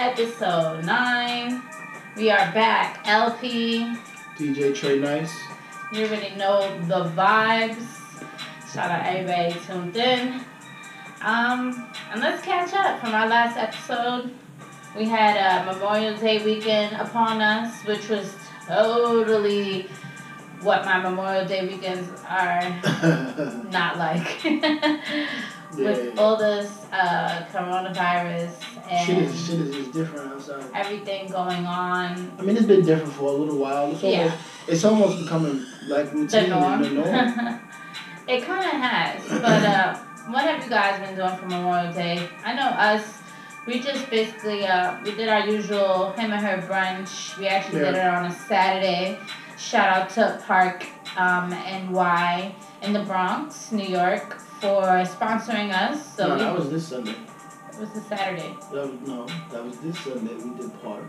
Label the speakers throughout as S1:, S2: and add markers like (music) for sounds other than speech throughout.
S1: episode 9. We are back. LP.
S2: DJ Trey Nice.
S1: You already know the vibes. Shout out everybody tuned in. Um, and let's catch up from our last episode. We had a Memorial Day weekend upon us, which was totally what my Memorial Day weekends are (laughs) not like. (laughs) With all this uh, coronavirus and
S2: shit is shit is just different outside.
S1: everything going on.
S2: I mean, it's been different for a little while. It's almost
S1: Yeah.
S2: it's almost becoming like routine
S1: The norm.
S2: the norm. (laughs)
S1: it kind of has. But uh, what have you guys been doing for Memorial Day? I know us. We just basically uh, we did our usual him and her brunch. We actually did it on a Saturday. Shout out to Park um, NY in the Bronx, New York, for sponsoring us. So
S2: no, that was this Sunday.
S1: it was the Saturday.
S2: That was, no, that was this Sunday. We did park.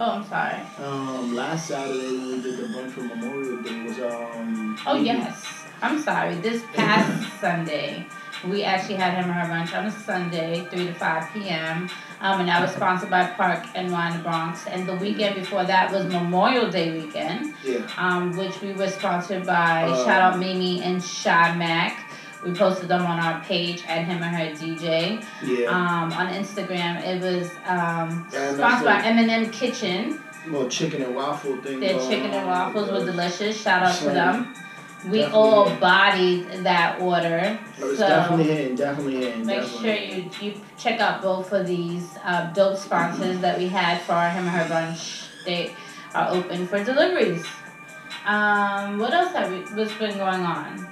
S1: Oh, I'm sorry.
S2: Um, last Saturday we did the brunch for Memorial Day was um.
S1: Oh yes, I'm sorry. This (laughs) past Sunday, we actually had him and her brunch on a Sunday, three to five p.m. Um, and that was sponsored by Park in the Bronx. And the weekend before that was Memorial Day weekend,
S2: Yeah.
S1: um, which we were sponsored by
S2: Um,
S1: shout out Mimi and Shy Mac. We posted them on our page at him and her DJ.
S2: Yeah.
S1: Um, on Instagram, it was um, sponsored by M&M Kitchen.
S2: Little chicken and waffle thing.
S1: Their chicken and waffles were delicious. Shout out to them. We
S2: Definitely.
S1: all bodied that order.
S2: It was
S1: So
S2: definitely in, definitely in.
S1: make
S2: definitely.
S1: sure you, you check out both of these uh, dope sponsors that we had for our him and her brunch. They are open for deliveries. Um, what else have we, what's been going on?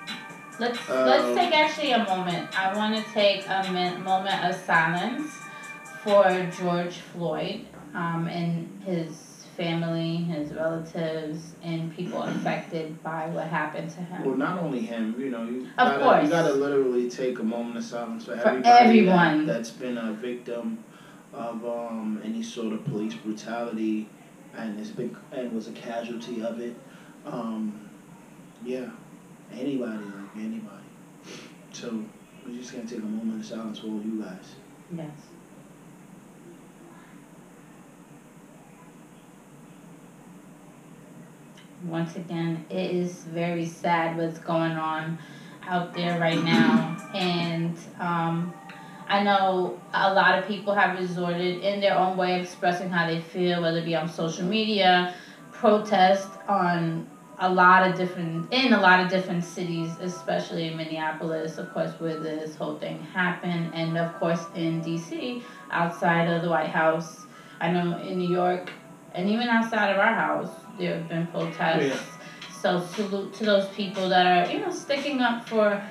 S1: Let's let's
S2: Um,
S1: take actually a moment. I want to take a min- moment of silence for George Floyd um, and his family, his relatives, and people affected by what happened to him.
S2: Well, not only him, you know, you
S1: Of
S2: gotta,
S1: course.
S2: you gotta literally take a moment of silence for,
S1: For
S2: everybody
S1: everyone.
S2: That, that's been a victim of um, any sort of police brutality, and has been and was a casualty of it. Um, yeah, anybody anybody. So we're just gonna take a moment of silence for all you guys.
S1: Yes. Once again, it is very sad what's going on out there right now. And um, I know a lot of people have resorted in their own way of expressing how they feel, whether it be on social media, protest on a lot of different in a lot of different cities, especially in Minneapolis, of course, where this whole thing happened, and of course in DC, outside of the White House. I know in New York, and even outside of our house, there have been protests. So salute to those people that are you know sticking up for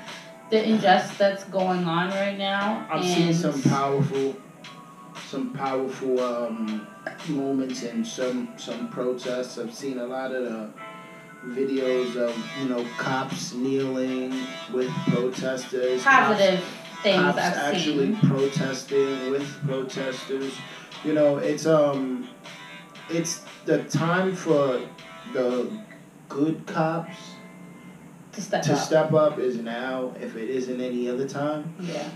S1: the injustice that's going on right now.
S2: I've seen some powerful, some powerful um, moments and some some protests. I've seen a lot of the videos of you know cops kneeling with protesters.
S1: positive things
S2: Cops,
S1: I've
S2: actually
S1: seen.
S2: protesting with protesters. You know, it's um, it's the time for the good cops
S1: To step up
S2: to
S1: up.
S2: step up is now. If it isn't any other time.
S1: Yeah.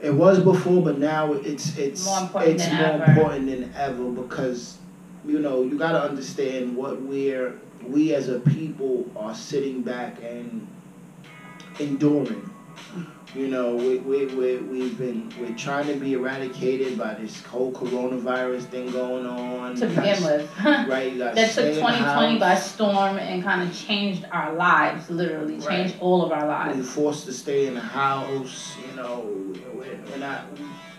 S2: It was before, but now it's it's
S1: More important
S2: it's
S1: than
S2: more
S1: ever.
S2: important than ever because you know you got to understand what we're we as a people are sitting back and enduring. You know, we we we we've been we're trying to be eradicated by this whole coronavirus thing going on.
S1: To begin with.
S2: right? You got
S1: that took 2020 by storm and kind of changed our lives, literally changed all of our lives.
S2: We're forced to stay in the house. You know, we're, we're not.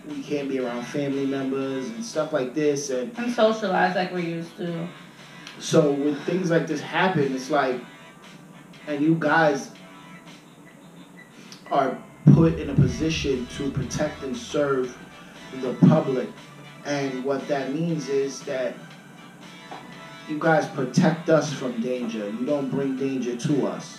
S2: We can't be around family members and stuff like this, and
S1: And socialize like we're used to.
S2: So when things like this happen, it's like, and you guys are put in a position to protect and serve the public, and what that means is that you guys protect us from danger. You don't bring danger to us.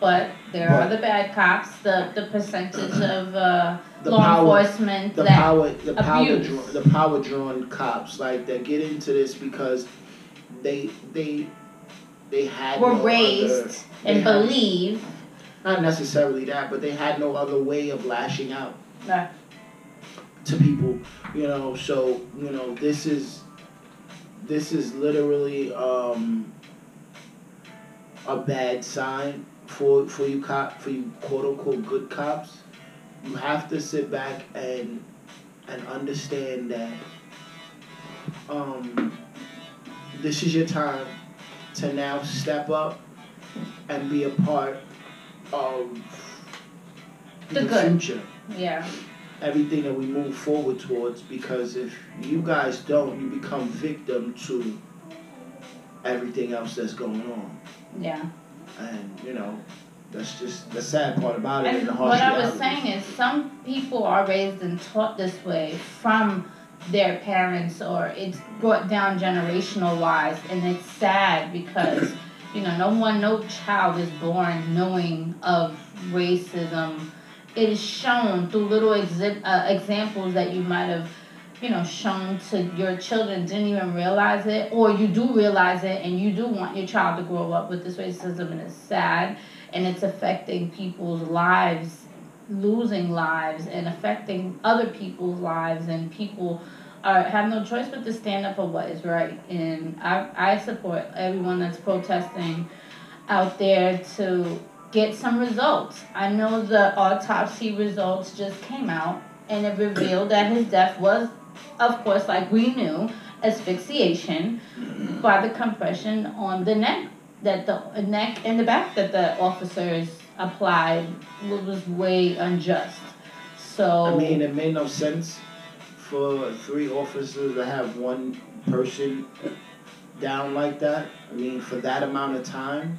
S1: But there are the bad cops, the, the percentage of uh, (clears throat)
S2: The
S1: law
S2: power-
S1: enforcement
S2: The
S1: that
S2: power, the power,
S1: abuse.
S2: draw, the power drawn cops like that get into this because they they they had
S1: were
S2: no
S1: raised
S2: other-
S1: and
S2: had-
S1: believe
S2: not necessarily that, but they had no other way of lashing out.
S1: that
S2: to people, you know. So you know, this is this is literally um, a bad sign for for you cop for you quote unquote good cops. You have to sit back and and understand that um, this is your time to now step up and be a part of
S1: The
S2: the,
S1: good.
S2: future
S1: Yeah.
S2: everything that we move forward towards because if you guys don't, you become victim to everything else that's going on.
S1: Yeah.
S2: And, you know, that's just the sad part about it and
S1: And what I was saying is, some people are raised and taught this way from their parents, or it's brought down generational wise, and it's sad because you know no one, no child is born knowing of racism. It is shown through little exi- uh, examples that you might have, you know, shown to your children, didn't even realize it, or you do realize it, and you do want your child to grow up with this racism, and it's sad and it's affecting people's lives losing lives and affecting other people's lives and people are have no choice but to stand up for what is right and I, I support everyone that's protesting out there to get some results. I know the autopsy results just came out and it revealed that his death was of course like we knew asphyxiation by the compression on the neck that the neck and the back that the officers applied was way unjust. So
S2: I mean, it made no sense for three officers to have one person down like that. I mean, for that amount of time.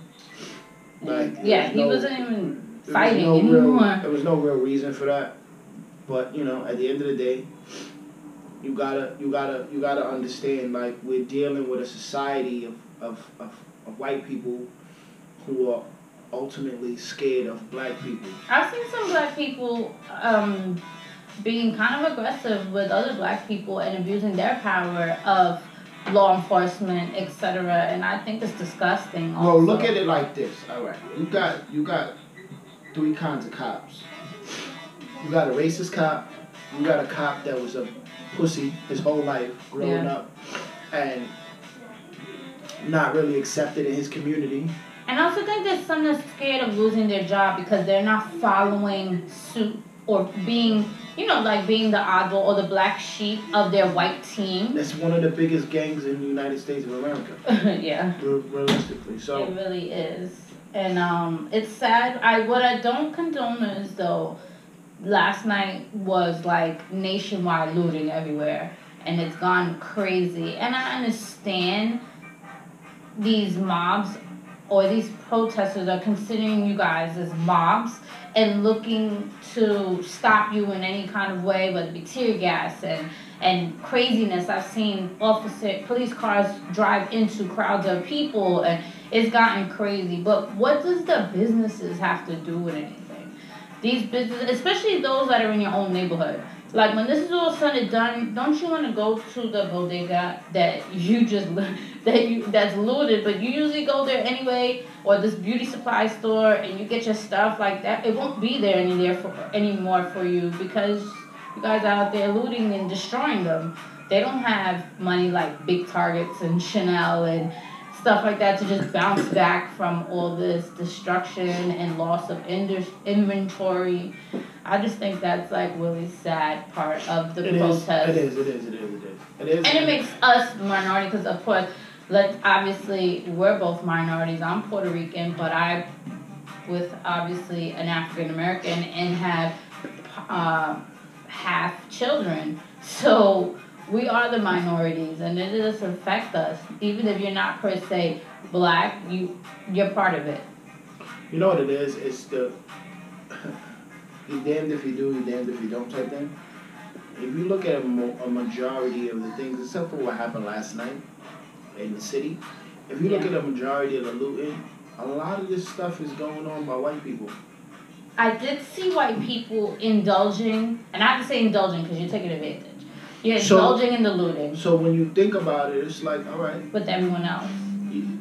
S2: Like,
S1: yeah,
S2: there's
S1: he
S2: no-
S1: wasn't even
S2: there was
S1: fighting
S2: no real-
S1: anymore.
S2: there was no real reason for that. But you know, at the end of the day, you gotta you gotta you gotta understand like we're dealing with a society of, of, of, of white people who are ultimately scared of black people.
S1: I've seen some black people um, being kind of aggressive with other black people and abusing their power of law enforcement, etc. And I think it's disgusting. Also.
S2: Well, look at it like this. All right, you got you got three kinds of cops. You got a racist cop. You got a cop that was a pussy his whole life growing
S1: Yeah.
S2: up, and not really accepted in his community.
S1: And I also think there's some that's scared of losing their job because they're not following suit or being, you know, like being the oddball or the black sheep of their white team.
S2: That's one of the biggest gangs in the United States of America, (laughs)
S1: yeah.
S2: re- realistically.
S1: It really is. And um it's sad. I what I don't condone is though last night was like nationwide looting everywhere and it's gone crazy. And I understand these mobs or these protesters are considering you guys as mobs and looking to stop you in any kind of way, whether it be tear gas and and craziness. I've seen officer police cars drive into crowds of people and it's gotten crazy. But what does the businesses have to do with anything? These businesses, especially those that are in your own neighborhood. Like when this is all said and done, don't you want to go to the bodega that you just (laughs) that you that's looted, but you usually go there anyway, or this beauty supply store, and you get your stuff like that. It won't be there any there for anymore for you because you guys are out there looting and destroying them. They don't have money like big Targets and Chanel and stuff like that to just bounce back from all this destruction and loss of indus- inventory. I just think that's like really sad part of the
S2: it is,
S1: protest.
S2: it is, it is, it is, it is, it is.
S1: And it makes us minority because, of course, let obviously we're both minorities. I'm Puerto Rican, but I, with obviously an African American, and have uh, half children. So we are the minorities, and it does affect us. Even if you're not per se black, you you're part of it.
S2: You know what it is? It's the (laughs) you damned if you do, you damned if you don't type thing. If you look at a, mo- a majority of the things, except for what happened last night in the city, if you look at a majority of the looting, a lot of this stuff is going on by white people.
S1: I did see white people indulging, and I have to say indulging because you're taking advantage. You're
S2: So-
S1: indulging in the looting
S2: So when you think about it, it's like, all right,
S1: with everyone else.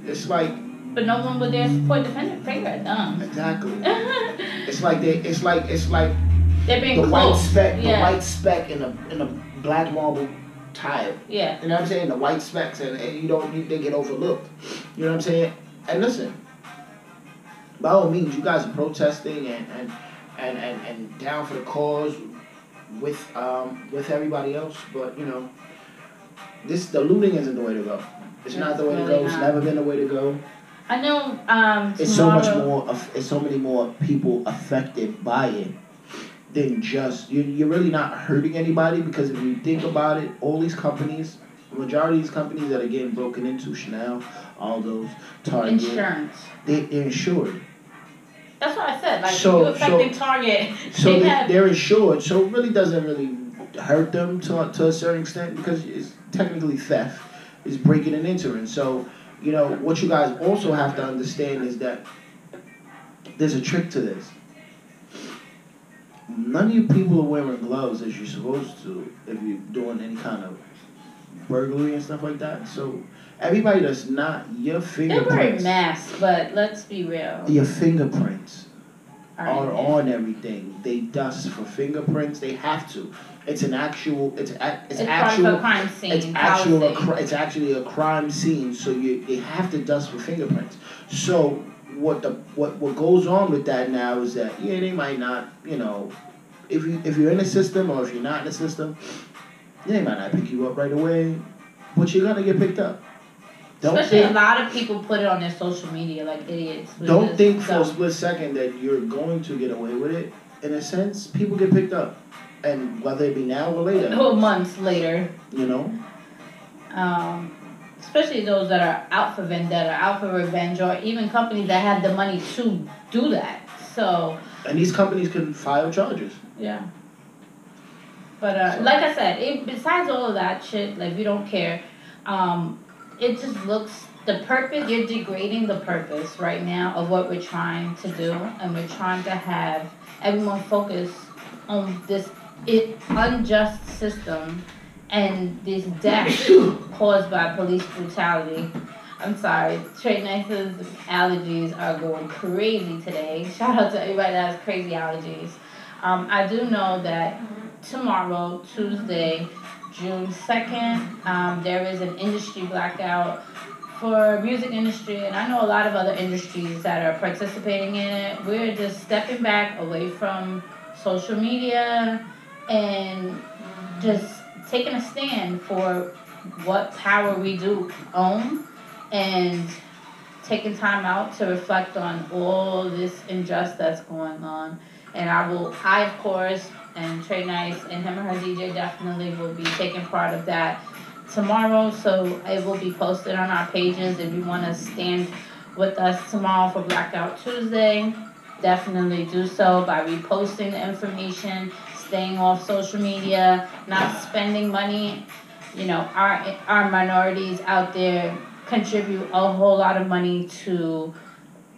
S2: it's like
S1: But no one would dare point the fin- finger at them.
S2: exactly. (laughs) It's like they. It's like it's like
S1: They're being
S2: the white speck,
S1: Yeah.
S2: the white speck in a in a black marble tile.
S1: Yeah.
S2: You know what I'm saying? The white specks, and, and you don't, you, they get overlooked. You know what I'm saying? And listen, by all means, you guys are protesting and and and and, and down for the cause with um with everybody else, but you know, this the looting isn't the way to go. It's not the way to go.
S1: really
S2: It's never been the way to go.
S1: I know. Um,
S2: It's so much more. It's so many more people affected by it than just you. You're really not hurting anybody because if you think about it, all these companies, majority of these companies that are getting broken into, Chanel, all those Target,
S1: Insurance.
S2: they, they're insured.
S1: That's what I said. Like
S2: So-
S1: you affecting Target.
S2: So
S1: They
S2: they,
S1: have-
S2: they're insured. So it really doesn't really hurt them to to a certain extent because it's technically theft. It's breaking and entering. So you know what you guys also have to understand is that there's a trick to this. None of you people are wearing gloves as you're supposed to if you're doing any kind of burglary and stuff like that. So everybody that's not your
S1: They're wearing masks, but let's be real.
S2: your fingerprints
S1: All
S2: are on everything. They dust for fingerprints. They have to. It's an actual. It's a, it's,
S1: It's,
S2: actual.
S1: crime scene.
S2: It's actual. A, it's actually a crime scene. So you they have to dust for fingerprints. So what the what what goes on with that now is that yeah they might not you know if you if you're in the system or if you're not in the system they might not pick you up right away, but you're gonna get picked up. Don't
S1: Especially
S2: think
S1: a lot of people put it on their social media like idiots.
S2: don't think for a split second that you're going to get away with it. In a sense, people get picked up, and whether it be now or later,
S1: Oh, months later.
S2: you know.
S1: Um, especially those that are out for vendetta, out for revenge, or even companies that have the money to do that. So
S2: And these companies can file charges.
S1: yeah. But uh,
S2: So-
S1: like I said, it, besides all of that shit, like we don't care. Um, it just looks the purpose. You're degrading the purpose right now of what we're trying to do, and we're trying to have everyone focus on this it, unjust system and this death (coughs) caused by police brutality. I'm sorry, Trey Nice's allergies are going crazy today. Shout out to everybody that has crazy allergies. Um, I do know that tomorrow, Tuesday, June 2nd, um, there is an industry blackout for music industry, and I know a lot of other industries that are participating in it. We're just stepping back away from social media and just taking a stand for what power we do own and taking time out to reflect on all this injustice that's going on. And I will, I of course, and Trey Nice and him and her DJ definitely will be taking part of that tomorrow. So it will be posted on our pages if you want to stand with us tomorrow for Blackout Tuesday. Definitely do so by reposting the information, staying off social media, not spending money. You know, our our minorities out there contribute a whole lot of money to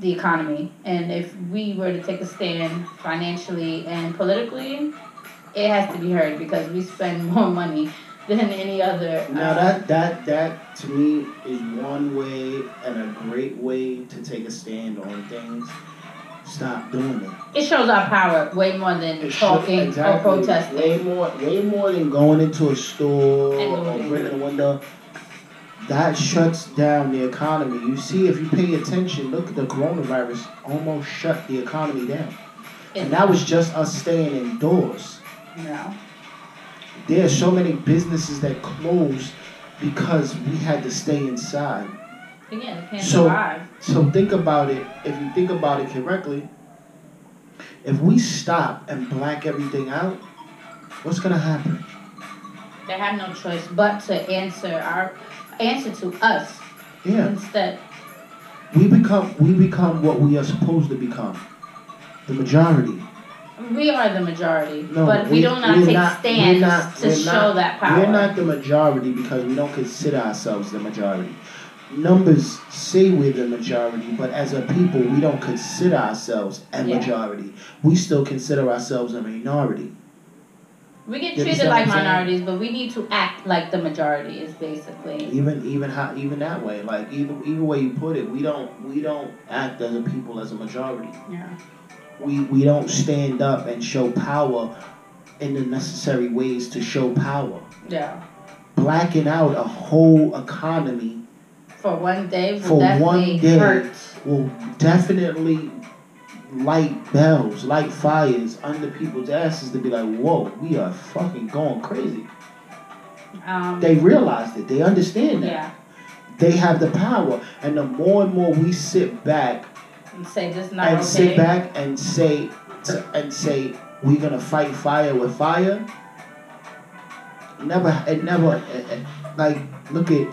S1: the economy. And if we were to take a stand financially and politically, it has to be heard because we spend (laughs) more money than any other.
S2: Now
S1: uh,
S2: that that that to me is one way and a great way to take a stand on things. Stop doing it.
S1: it shows our power way more than
S2: It should-
S1: talking or protesting.
S2: Way more, way more than going into a store
S1: And
S2: or breaking a window. That shuts down the economy. You see, if you pay attention, look, the coronavirus almost shut the economy down, and that was just us staying indoors.
S1: No.
S2: There are so many businesses that closed because we had to stay inside.
S1: Yeah, they can't
S2: So-
S1: survive.
S2: So think about it. If you think about it correctly, if we stop and black everything out, what's gonna happen?
S1: They have no choice but to answer our answer to us
S2: Yeah,
S1: instead.
S2: we become we become what we are supposed to become, the majority.
S1: We are the majority,
S2: No,
S1: but we,
S2: we-
S1: do not take
S2: not-
S1: stands
S2: not-
S1: to show
S2: not-
S1: that power.
S2: We're not the majority because we don't consider ourselves the majority. Numbers say we're the majority, but as a people, we don't consider ourselves a
S1: Yeah.
S2: majority. We still consider ourselves a minority.
S1: We get
S2: You
S1: treated like
S2: what I'm saying?
S1: minorities, but we need to act like the majority. Is basically
S2: Even even how even that way, like either either way you put it, we don't we don't act as a people as a majority.
S1: yeah.
S2: We we don't stand up and show power in the necessary ways to show power.
S1: Yeah.
S2: Blacking out a whole economy
S1: For one day will
S2: For one
S1: definitely
S2: day.
S1: hurt.
S2: will definitely light bells, light fires under people's asses to be like, whoa, we are fucking going crazy.
S1: Um,
S2: They realized it. They understand that.
S1: yeah.
S2: They have the power. And the more and more we sit back
S1: And say this is not
S2: and
S1: okay.
S2: sit back and say and say we're gonna fight fire with fire. Never, it never, it, it- like look at.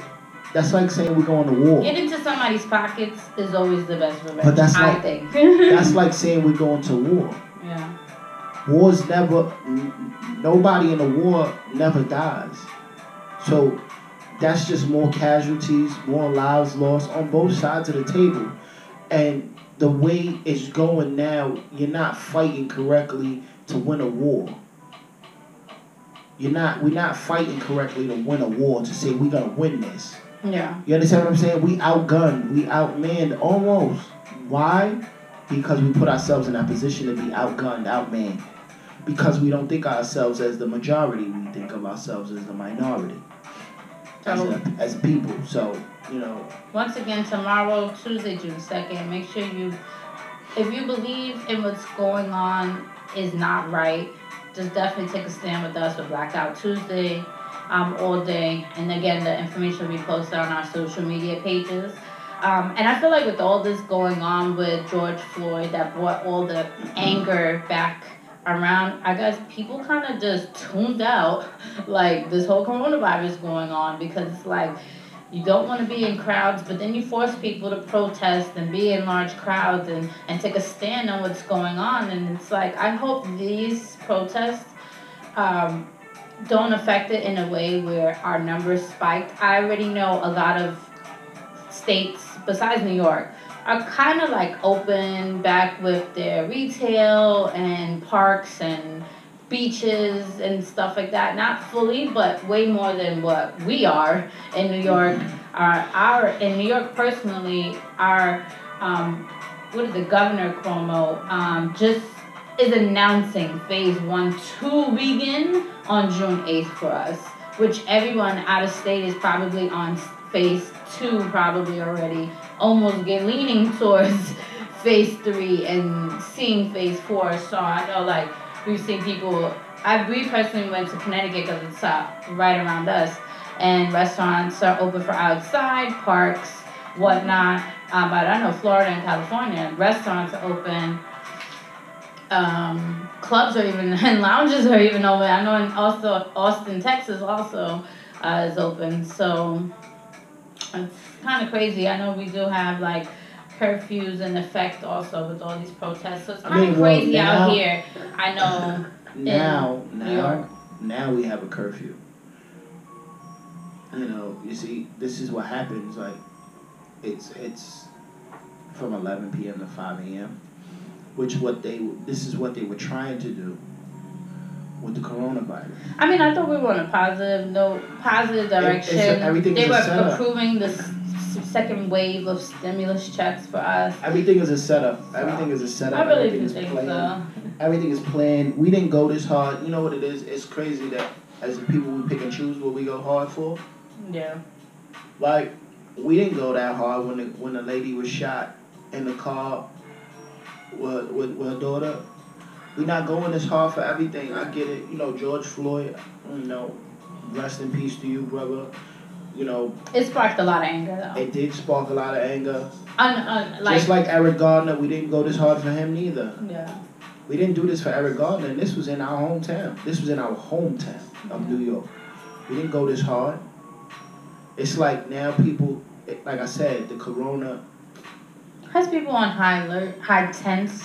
S2: That's like saying we're going to war.
S1: Get into somebody's pockets is always the best revenge.
S2: But that's
S1: I
S2: like-
S1: think. (laughs)
S2: That's like saying we're going to war.
S1: yeah.
S2: Wars never. n- Nobody in a war never dies. So that's just more casualties, more lives lost on both sides of the table. And the way it's going now, you're not fighting correctly to win a war. You're not. We're not fighting correctly to win a war to say we're gonna win this.
S1: Yeah.
S2: You understand what I'm saying? We outgunned, we outmanned almost. Why? Because we put ourselves in that position to be outgunned, outmanned. Because we don't think of ourselves as the majority, we think of ourselves as the minority. As,
S1: oh.
S2: a, as people. So, you know,
S1: once again, tomorrow, Tuesday, June second. Make sure you, if you believe in what's going on is not right, just definitely take a stand with us with Blackout Tuesday, um, all day. And again, the information will be posted on our social media pages. Um, and I feel like with all this going on with George Floyd, that brought all the anger back around. I guess people kind of just tuned out, (laughs) like this whole coronavirus going on, because it's like you don't want to be in crowds, but then you force people to protest and be in large crowds and, and take a stand on what's going on. And it's like, I hope these protests um, don't affect it in a way where our numbers spiked. I already know a lot of states, besides New York, are kind of like open back with their retail and parks and beaches and stuff like that. Not fully, but way more than what we are in New York. Our, our in New York personally, our um, what is the governor Cuomo um, just is announcing phase one to begin on June eighth for us, which everyone out of state is probably on phase two probably already, almost get leaning (laughs) towards phase three and seeing phase four. So I know like we've seen people. I we personally went to Connecticut because it's uh, right around us, and restaurants are open for outside, parks, whatnot. Um, but I know Florida and California, restaurants are open. Um, clubs are even (laughs) and lounges are even open. I know in also Austin, Texas, also uh, is open. So it's kind of crazy. I know we do have like curfews in effect also with all these protests. So it's
S2: I
S1: kind of
S2: mean, well,
S1: crazy
S2: now-
S1: out here. I know. (laughs)
S2: now,
S1: New
S2: now,
S1: York.
S2: now we have a curfew. You know, you see, this is what happens. Like, it's it's from 11 p.m. to 5 a.m. Which what they this is what they were trying to do with the coronavirus.
S1: I mean, I thought we were on a positive note, positive
S2: it's a-
S1: direction.
S2: everything
S1: they
S2: is a
S1: were
S2: setup.
S1: approving the s- s- second wave of stimulus checks for us.
S2: Everything is a setup. Everything is a setup.
S1: I really
S2: Everything
S1: do
S2: is
S1: think
S2: planned.
S1: so.
S2: Everything is planned. We didn't go this hard. You know what it is? It's crazy that as people we pick and choose what we go hard for.
S1: Yeah.
S2: Like we didn't go that hard when the when the lady was shot in the car with with, with her daughter. We're not going this hard for everything. I get it. You know George Floyd. You know, rest in peace to you, brother. You know,
S1: It sparked a lot of anger though.
S2: it did spark a lot of anger.
S1: Un, un, like,
S2: Just like Eric Gardner, we didn't go this hard for him neither.
S1: yeah.
S2: We didn't do this for Eric Gardner, and this was in our hometown. This was in our hometown of New York. We didn't go this hard. It's like now people, like I said, the corona,
S1: Has people on high alert, high tense,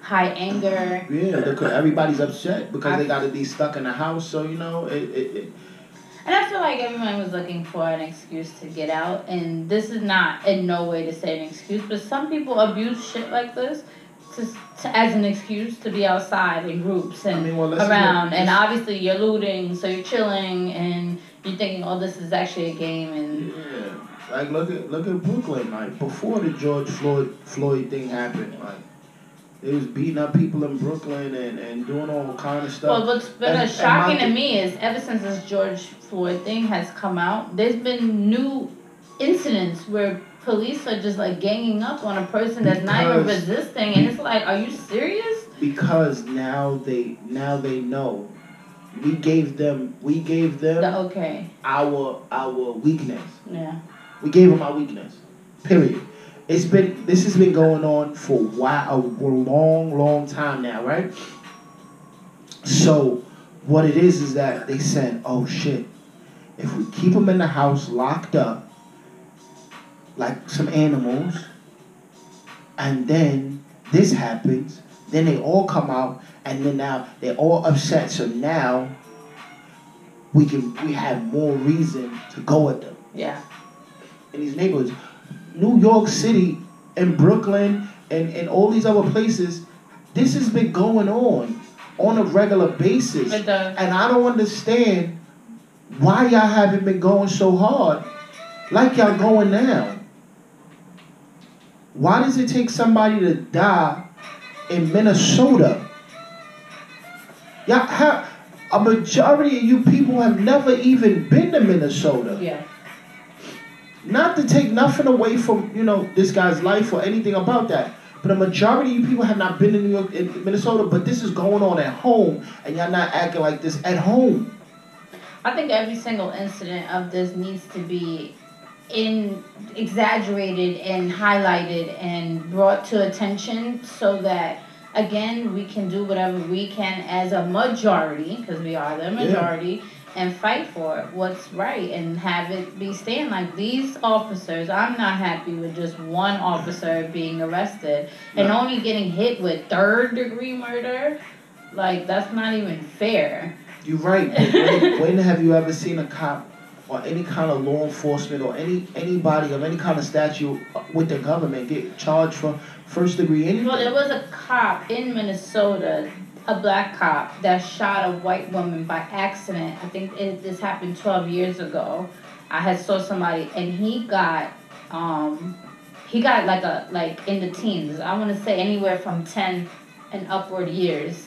S1: high anger.
S2: yeah, everybody's upset because they got to be stuck in the house. So, you know, it, it, it,
S1: And I feel like everyone was looking for an excuse to get out, and this is not in no way to say an excuse, but some people abuse shit like this to, to as an excuse to be outside in groups
S2: I
S1: and
S2: mean, well,
S1: around. And obviously, you're looting, so you're chilling, and you're thinking, oh, this is actually a game, and
S2: yeah. Like, look at look at Brooklyn. Like, before the George Floyd Floyd thing happened, like, They was beating up people in Brooklyn and, and doing all kind of stuff.
S1: Well, what's been
S2: And-
S1: shocking to me is ever since this George Floyd thing has come out, there's been new incidents where police are just like ganging up on a person that's not even resisting, and it's like, are you serious?
S2: because now they now they know we gave them we gave them
S1: The, okay,
S2: our our weakness.
S1: yeah.
S2: We gave them our weakness. Period. It's been this has been going on for a while, a long, long time now, right? So, what it is is that they said, "Oh shit, if we keep them in the house locked up, like some animals, and then this happens, then they all come out, and then now they're all upset. So now we can we have more reason to go at them."
S1: Yeah.
S2: in these neighborhoods. New York City and Brooklyn and, and all these other places, this has been going on on a regular basis. And I don't understand why y'all haven't been going so hard like y'all going now. Why does it take somebody to die in Minnesota? Y'all have a majority of you people have never even been to Minnesota
S1: Yeah.
S2: Not to take nothing away from you know this guy's life or anything about that but a majority of you people have not been in new york in minnesota but this is going on at home and y'all not acting like this at home.
S1: I think every single incident of this needs to be in exaggerated and highlighted and brought to attention so that again we can do whatever we can as a majority because we are the majority and fight for what's right and have it be stand. Like these officers i'm not happy with just one officer being arrested and
S2: No.
S1: only getting hit with third degree murder. Like that's not even fair.
S2: You're right when, when have you ever seen a cop or any kind of law enforcement or any anybody of any kind of statute with the government get charged for first degree anything?
S1: Well, there was a cop in Minnesota, a black cop, that shot a white woman by accident. I think it, this happened 12 years ago. I had saw somebody, and he got, um, he got like a like in the teens. I want to say anywhere from 10 and upward years.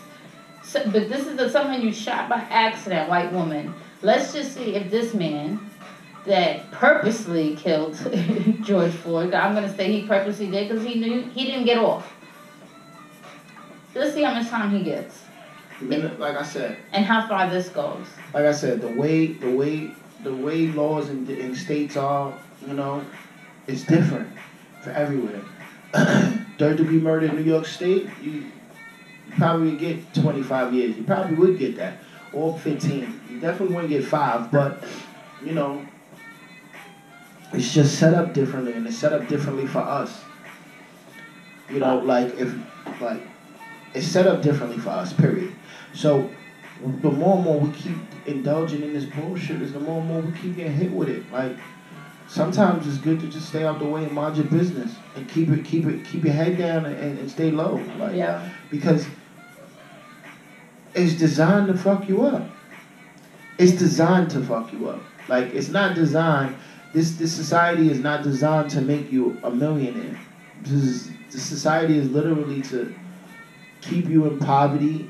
S1: So, but this is the, someone you shot by accident, white woman. Let's just see if this man that purposely killed (laughs) George Floyd. I'm gonna say he purposely did because he knew he didn't get off. Let's see how much time he gets
S2: like i said
S1: and how far this goes.
S2: like I said, the way the way the way laws in, in states are, you know, it's different for everywhere. Third degree murder in New York State, you, you probably get 25 years. You probably would get that, or 15. You definitely wouldn't get five, but you know, it's just set up differently, and it's set up differently for us. You know, like if like it's set up differently for us. Period. So the more and more we keep indulging in this bullshit, is the more and more we keep getting hit with it. Like sometimes it's good to just stay out the way and mind your business and keep it, keep it, keep your head down and, and stay low. Like
S1: Yeah.
S2: because it's designed to fuck you up. It's designed to fuck you up. Like it's not designed. This this society is not designed to make you a millionaire. This is, this society is literally to keep you in poverty,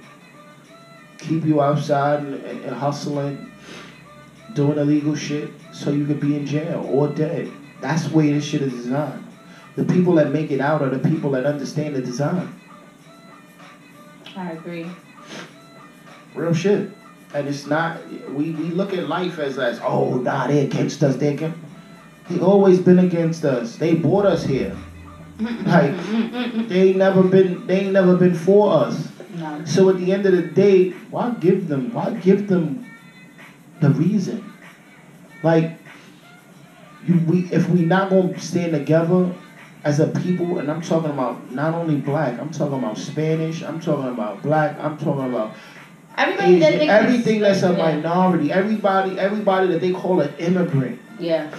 S2: keep you outside and, and, and hustling, doing illegal shit, so you could be in jail or dead. That's the way this shit is designed. The people that make it out are the people that understand the design.
S1: I agree.
S2: Real shit. And it's not we, we look at life as as oh nah they against us, they against they always been against us. They brought us here. (laughs) Like they ain't never been they ain't never been for us.
S1: no.
S2: So at the end of the day, why give them why give them the reason? Like you we if we not gonna stand together as a people and I'm talking about not only black, I'm talking about Spanish, I'm talking about black, I'm talking about
S1: Everybody that
S2: Asian,
S1: they
S2: everything that's a
S1: yeah.
S2: minority, everybody, everybody that they call an immigrant.
S1: Yeah.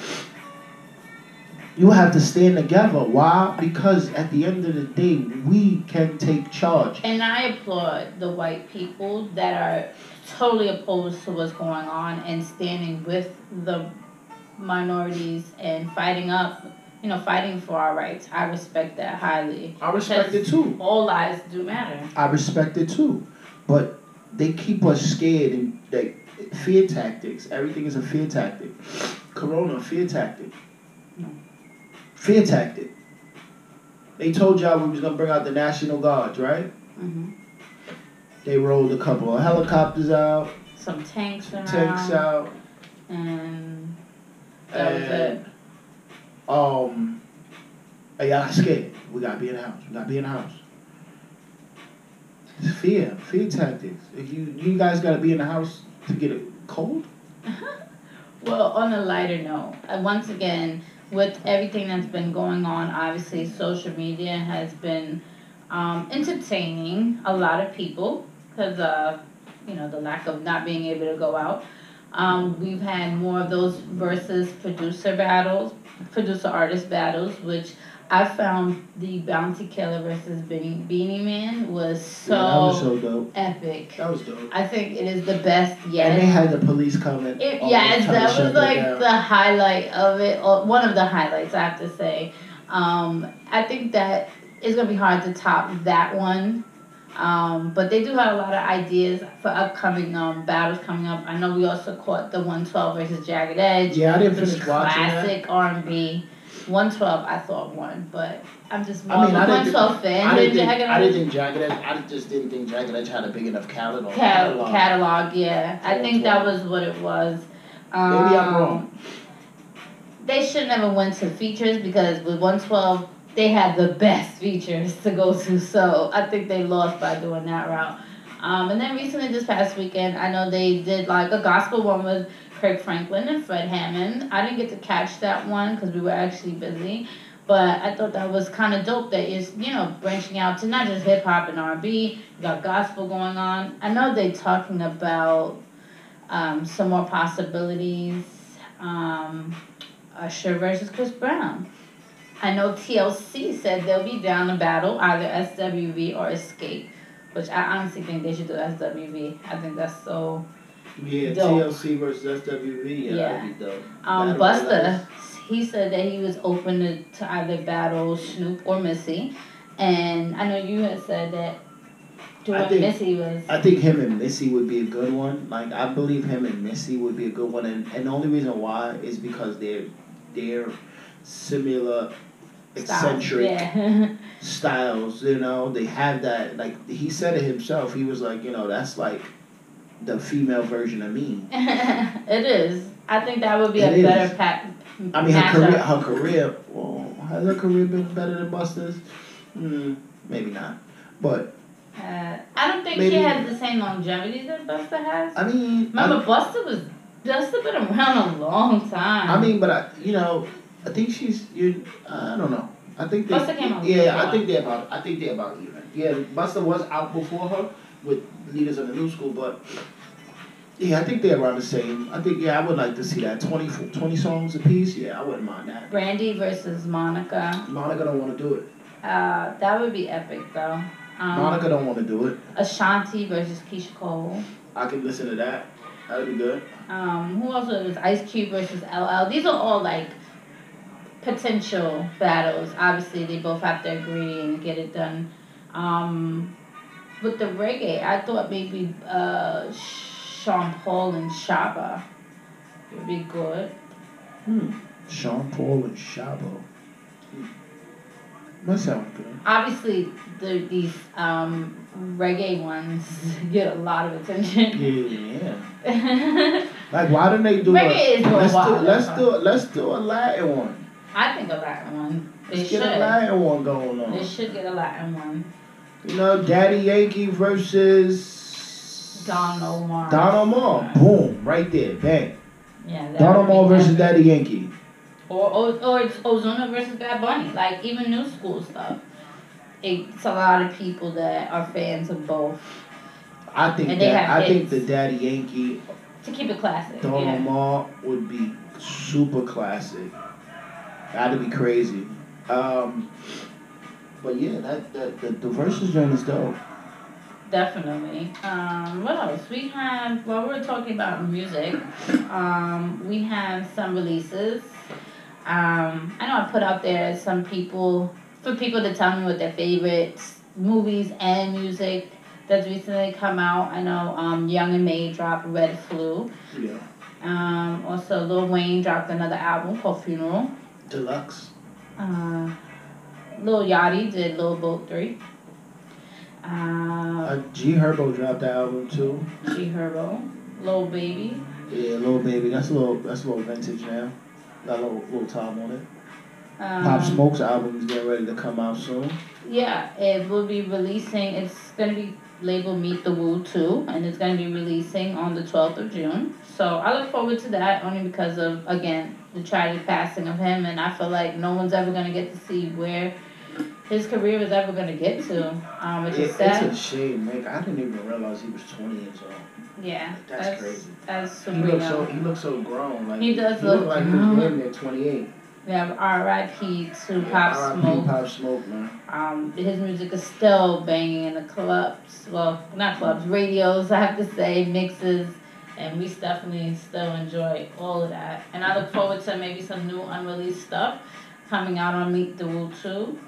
S2: You have to stand together. Why? Because at the end of the day, we can take charge.
S1: And I applaud the white people that are totally opposed to what's going on and standing with the minorities and fighting up you know, fighting for our rights. I respect that highly.
S2: I respect it too.
S1: All lives do matter.
S2: I respect it too, but they keep us scared and they fear tactics. Everything is a fear tactic. Corona, fear tactic. Fear tactic. They told y'all we was gonna bring out the National Guards, right?
S1: hmm
S2: They rolled a couple of helicopters out,
S1: Some tanks around.
S2: tanks out,
S1: And that was it.
S2: um, and y'all scared. We gotta be in the house. We gotta be in the house. It's fear, fear tactics. If you you guys gotta be in the house to get a cold. (laughs)
S1: Well, on a lighter note, uh, once again, with everything that's been going on, obviously social media has been um, entertaining a lot of people because of you know the lack of not being able to go out. Um, we've had more of those versus producer battles, producer artist battles, which I found the Bounty Killer versus Beenie, Beenie Man was so,
S2: yeah, that was so dope.
S1: epic.
S2: That was dope.
S1: I think it is the best yet.
S2: And they had the police coming.
S1: It, yes, that was like
S2: down.
S1: the highlight of it, or one of the highlights, I have to say. Um, I think that it's gonna be hard to top that one. Um, but they do have a lot of ideas for upcoming um, battles coming up. I know we also caught the 112 versus Jagged Edge,
S2: Yeah, I didn't finish watching that.
S1: classic R&B. 112, I thought won, but I'm just more
S2: I mean,
S1: of a
S2: I didn't,
S1: 112 fan
S2: I
S1: than
S2: didn't think,
S1: Jagged
S2: I didn't think Jagged Edge, I just didn't think Jagged Edge had a big enough catalog.
S1: Cat-
S2: catalog.
S1: catalog, yeah. I think that was what it was. Um,
S2: Maybe I'm wrong.
S1: They should never went to features because with 112, they had the best features to go to. So I think they lost by doing that route. Um, and then recently, this past weekend, I know they did like a gospel one with Kirk Franklin and Fred Hammond. I didn't get to catch that one because we were actually busy. But I thought that was kind of dope that is, you know, branching out to not just hip hop and R&B. You got gospel going on. I know they talking about um, some more possibilities. Um, Usher versus Chris Brown. I know TLC said they'll be down to battle either SWV or Xscape, which I honestly think they should do SWV. I think that's so.
S2: Yeah,
S1: Dope.
S2: TLC versus SWV. Yeah,
S1: Yeah.
S2: that'd be dope.
S1: Um, Busta, he said that he was open to, to either battle Snoop or Missy, and I know you had said that
S2: I think-
S1: Missy was.
S2: I think him and Missy would be a good one. Like I believe him and Missy would be a good one, and, and the only reason why is because they're they're similar, eccentric
S1: Yeah.
S2: styles. You know, they have that. Like he said it himself. He was like, you know, that's like the female version of me. (laughs)
S1: it is. I think that would be
S2: It
S1: a
S2: is.
S1: better pack.
S2: I mean, her career, her career. Well, has her career been better than Busta's? Hmm, maybe not. But
S1: Uh, I don't think
S2: Maybe-
S1: she has the same longevity that Busta has.
S2: I mean, I-
S1: Remember, Busta was Busta been around a long time.
S2: I mean, but I, you know, I think she's you. I don't know. I think they.
S1: Busta came out
S2: Yeah. I think they're about. I think they're about even. Yeah, Busta was out before her with leaders of the new school, but yeah, I think they're around the same. I think yeah, I would like to see that 20, 20 songs a piece. Yeah, I wouldn't mind that.
S1: Brandy versus Monica.
S2: Monica don't want to do it.
S1: Uh, that would be epic though. Um,
S2: Monica don't want to do it.
S1: Ashanti versus Keyshia Cole.
S2: I can listen to that. That'd be good.
S1: Um, who else was it? Ice Cube versus LL. These are all like potential battles. Obviously, they both have to agree and get it done. Um, with the reggae, I thought maybe uh, Sean Paul and Shabba would be good.
S2: Hmm. Sean Paul and Shabba. Hmm. That sounds good.
S1: Obviously, the, these um, reggae ones (laughs) get a lot of attention.
S2: Yeah, yeah. (laughs) Like, why don't they do
S1: Reggae
S2: a let's do let's do let's do a Latin one.
S1: I think a Latin one. They
S2: Let's
S1: should.
S2: get a Latin one going on.
S1: They should get a Latin one.
S2: You know, Daddy Yankee versus
S1: Don Omar.
S2: Don Omar. Boom, right there, bang.
S1: Yeah.
S2: Don Omar versus. Daddy Yankee.
S1: Or, or, or it's Ozuna versus Bad Bunny. Like, even new school stuff. It's a lot of people that are fans of both.
S2: I think
S1: And
S2: that I think the Daddy Yankee
S1: To keep it classic.
S2: Don
S1: yeah.
S2: Omar would be super classic. That'd be crazy. Um, but yeah, that, that the, the versus joint is dope.
S1: Definitely. Um, what else? We have, well, we're talking about music. Um, we have some releases. Um, I know I put out there some people for people to tell me what their favorite movies and music that's recently come out. I know um, Young M.A dropped Red Flu.
S2: Yeah.
S1: Um, also, Lil Wayne dropped another album called Funeral.
S2: Deluxe.
S1: Uh, Lil Yachty did Lil Boat 3. Uh,
S2: Uh, G Herbo dropped the album too.
S1: G Herbo. Lil Baby.
S2: Yeah, little baby. That's a little. That's a little vintage now. Got a little, little time on it.
S1: Um,
S2: Pop Smoke's album is getting ready to come out soon.
S1: Yeah, it will be releasing. It's gonna be labeled Meet the Woo too, and it's gonna be releasing on the twelfth of June. So I look forward to that only because of again the tragic passing of him, and I feel like no one's ever gonna get to see where his career is ever gonna get to. Um, which
S2: It-
S1: is
S2: it's a shame, man. I didn't even realize he was 20 years old.
S1: yeah,
S2: That's
S1: that's
S2: crazy.
S1: that's
S2: He looks so. He looks so grown. Like
S1: He does
S2: He
S1: look
S2: look like he's
S1: grown.
S2: damn near 28.
S1: Yeah, R.I.P. to
S2: Yeah,
S1: Pop. Smoke.
S2: Pop Smoke, man.
S1: Um, his music is still banging in the clubs. Well, not clubs, radios. I have to say, mixes, and we definitely still enjoy all of that. And I look forward to maybe some new unreleased stuff coming out on Meet the Woo too.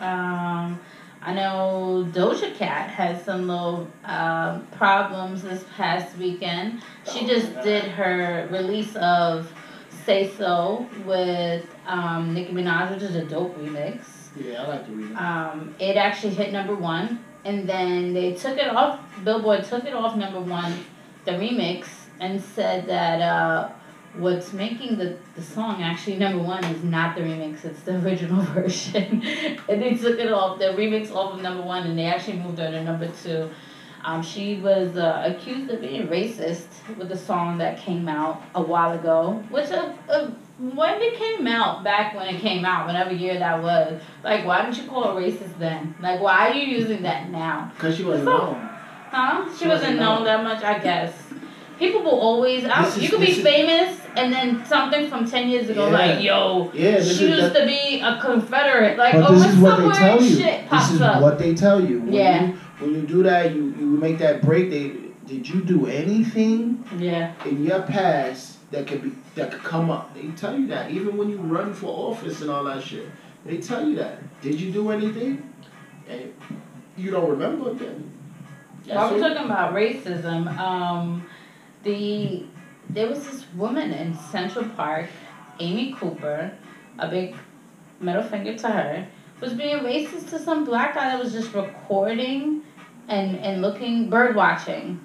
S1: Um, I know Doja Cat had some little um, problems this past weekend. She just did her release of Say So with um, Nicki Minaj, which is a dope remix.
S2: Yeah, I like the remix. it.
S1: Um, it actually hit number one, and then they took it off. Billboard took it off number one, the remix, and said that uh, what's making the, the song actually number one is not the remix; it's the original (laughs) version. and they took it off the remix off of number one, and they actually moved her to number two. Um, she was uh, accused of being racist with a song that came out a while ago, which uh, uh, when it came out, back when it came out, whatever year that was, like, why didn't you call it racist then? Like, why are you using that now?
S2: Because she wasn't
S1: So-
S2: known.
S1: Huh? She
S2: She wasn't
S1: known. that much, I guess. People will always, I,
S2: is-
S1: you could be
S2: is-
S1: famous, and then something from 10 years ago,
S2: Yeah.
S1: like, yo,
S2: Yeah,
S1: she used
S2: the,
S1: to be a Confederate. Like, oh,
S2: this is what they tell you. This is
S1: up.
S2: what they tell you. When
S1: Yeah.
S2: You, when you do that, you, you make that break. They did you do anything
S1: yeah.
S2: in your past that could be that could come up? They tell you that even when you run for office and all that shit. They tell you that. Did you do anything? And you don't remember then.
S1: While we're
S2: what-
S1: talking about racism, um, the there was this woman in Central Park, Amy Cooper, a big middle finger to her, was being racist to some black guy that was just recording and and looking bird watching.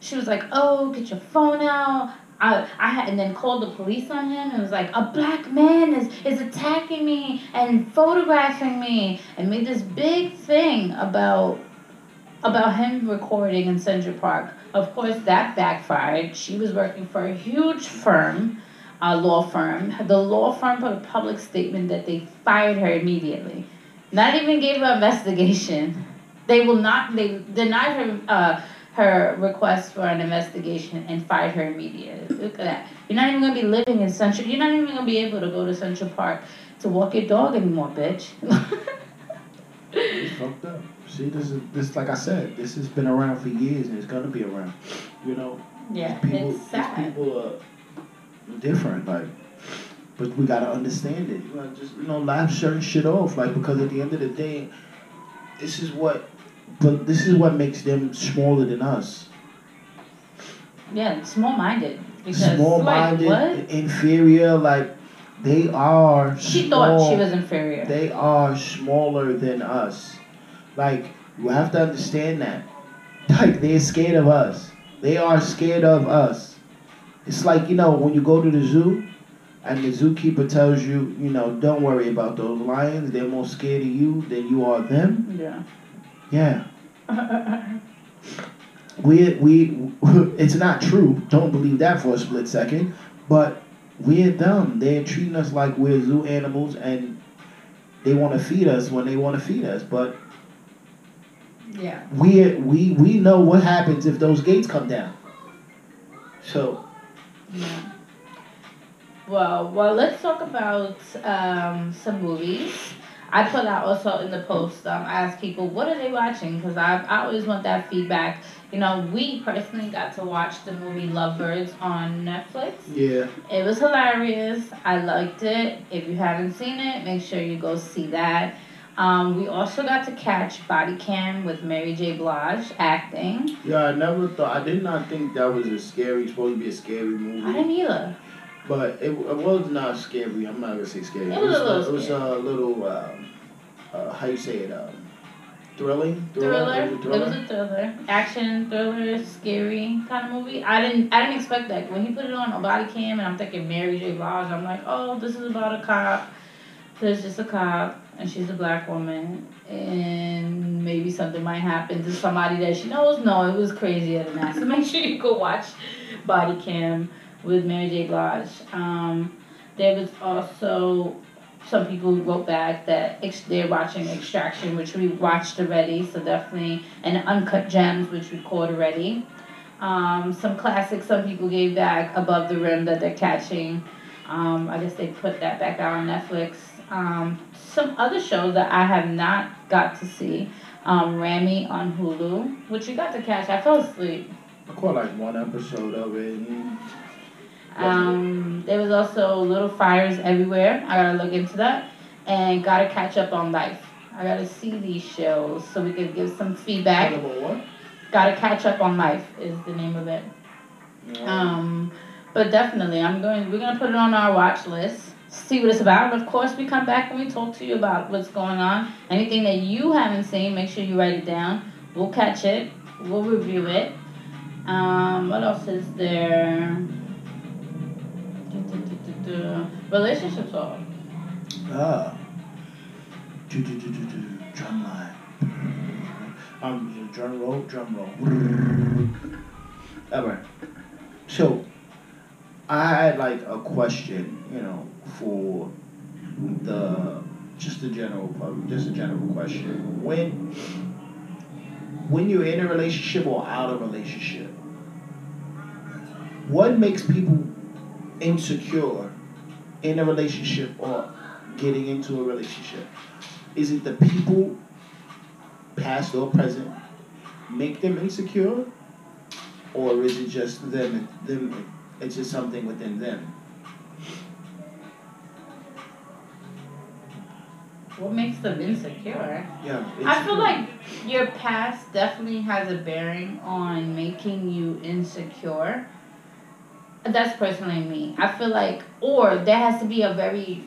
S1: She was like, "Oh, get your phone out." I, I and then called the police on him and was like, a black man is, is attacking me and photographing me and made this big thing about about him recording in Central Park. Of course, that backfired. She was working for a huge firm, a law firm. The law firm put a public statement that they fired her immediately. Not even gave her an investigation. They will not. They denied her uh, her request for an investigation and fired her immediately. Look at that. You're not even gonna be living in Central. You're not even gonna be able to go to Central Park to walk your dog anymore, bitch.
S2: It's fucked up. See, this is this like I said, this has been around for years and it's gonna be around. You know,
S1: yeah,
S2: people,
S1: it's
S2: these people are different, like, but we gotta understand it. You gotta just you know laugh certain shit off, like because at the end of the day, this is what, but this is what makes them smaller than us.
S1: Yeah, small minded. Because
S2: Small-minded,
S1: like
S2: inferior, like they are.
S1: She
S2: small,
S1: thought she was inferior.
S2: They are smaller than us. Like you have to understand that. Like they're scared of us. They are scared of us. It's like you know when you go to the zoo, and the zookeeper tells you, you know, don't worry about those lions. They're more scared of you than you are them.
S1: yeah.
S2: Yeah. (laughs) we we (laughs) it's not true. Don't believe that for a split second. But we're them. They're treating us like we're zoo animals, and they want to feed us when they want to feed us. But
S1: yeah.
S2: we we we know what happens if those gates come down. So
S1: Yeah. Well, well, let's talk about um, some movies. I put out also in the post. Um, I asked people what are they watching because I I always want that feedback. You know, we personally got to watch the movie Lovebirds on Netflix.
S2: Yeah.
S1: It was hilarious. I liked it. If you haven't seen it, make sure you go see that. Um, we also got to catch Body Cam with Mary J. Blige acting.
S2: Yeah, I never thought. I did not think that was a scary. Supposed to be a scary movie.
S1: I didn't either.
S2: But it, it was not scary. I'm not gonna say scary.
S1: It was a little
S2: It was a little. Um, uh, how you say it? Um, thrilling.
S1: Thriller. It was a thriller, action thriller, scary kind of movie. I didn't. I didn't expect that when he put it on a body cam, and I'm thinking Mary J. Blige. I'm like, oh, this is about a cop. There's just a cop, and she's a black woman, and maybe something might happen to somebody that she knows. No, it was crazier than that. So make sure you go watch Body Cam with Mary J. Blige. Um, there was also some people wrote back that they're watching Extraction, which we watched already, so definitely, and Uncut Gems, which we caught already. Um, some classics some people gave back Above the Rim that they're catching. Um, I guess they put that back out on Netflix. Um, some other shows that I have not got to see. Um, Ramy on Hulu, which you got to catch. I fell asleep.
S2: I caught like one episode of it.
S1: Um, there was also Little Fires Everywhere. I gotta look into that. And gotta catch up on life. I gotta see these shows so we can give some feedback.
S2: What?
S1: Gotta catch up on life is the name of it. Um, but definitely, I'm going. We're gonna put it on our watch list. See what it's about. And of course, we come back and we talk to you about what's going on. Anything that you haven't seen, make sure you write it down. We'll catch it. We'll review it. Um, what else is there? Relationship talk.
S2: Ah. Drum line. Um, drum roll, drum roll. Alright. So, I had like a question, you know, for the just a general public, just a general question. When when you're in a relationship or out of a relationship, what makes people insecure in a relationship or getting into a relationship? Is it the people, past or present, make them insecure, or is it just them? Them, it's just something within them.
S1: What makes them insecure?
S2: Yeah.
S1: I feel like your past definitely has a bearing on making you insecure. That's personally me. I feel like, or there has to be a very,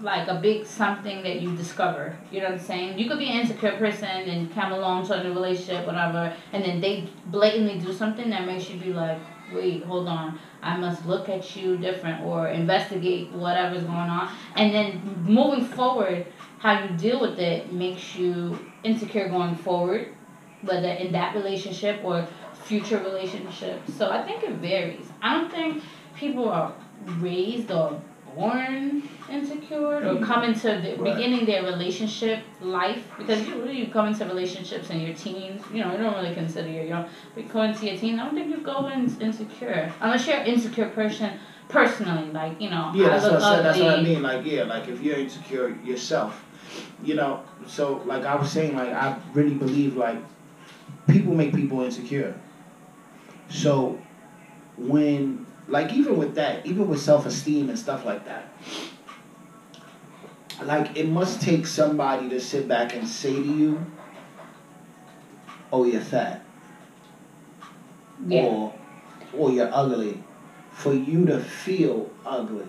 S1: like a big something that you discover. You know what I'm saying? You could be an insecure person and come along to a new relationship, whatever, and then they blatantly do something that makes you be like, wait, hold on, I must look at you different or investigate whatever's going on. And then moving forward, how you deal with it makes you insecure going forward, whether in that relationship or future relationships. So I think it varies. I don't think people are raised or born insecure or mm-hmm. come into the
S2: Right.
S1: beginning their relationship life because you really you come into relationships in your teens you know you don't really consider your young but you go into your teens I don't think you go in insecure unless you're an insecure person personally like you know
S2: Yeah, that's what I said. That's what I mean. Like, yeah, like if you're insecure yourself, you know. So, like I was saying, like I really believe like people make people insecure. So, when like even with that, even with self esteem and stuff like that, like it must take somebody to sit back and say to you, "Oh, you're fat,"
S1: yeah
S2: or "Or you're ugly," for you to feel ugly.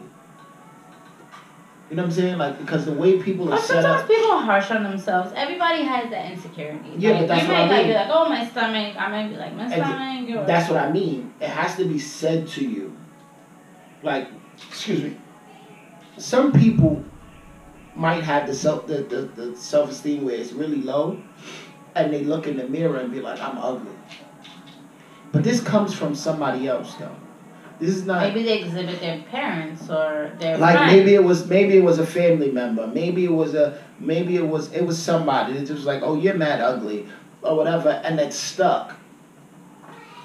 S2: You know what I'm saying? Like because the way people are
S1: But
S2: set
S1: sometimes
S2: up.
S1: people are harsh on themselves. Everybody has that insecurity.
S2: Yeah,
S1: like,
S2: but that's
S1: you
S2: what
S1: might
S2: I
S1: like
S2: mean.
S1: be like, oh my stomach. I might be like my stomach.
S2: That's what I mean. It has to be said to you. Like, excuse me. Some people might have the self the, the, the self esteem where it's really low, and they look in the mirror and be like, "I'm ugly." But this comes from somebody else, though. This is not
S1: Maybe they exhibit their parents or their
S2: like
S1: friends.
S2: maybe it was maybe it was a family member maybe it was a maybe it was it was somebody It just was like oh you're mad ugly or whatever and it stuck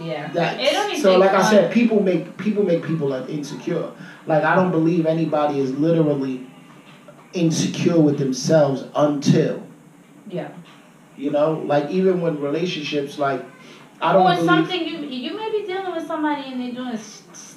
S1: Yeah.
S2: that so like I said people make people make people insecure like I don't believe anybody is literally insecure with themselves until
S1: Yeah.
S2: you know like even when relationships like I don't
S1: or
S2: believe
S1: something you you may be dealing with somebody and they're doing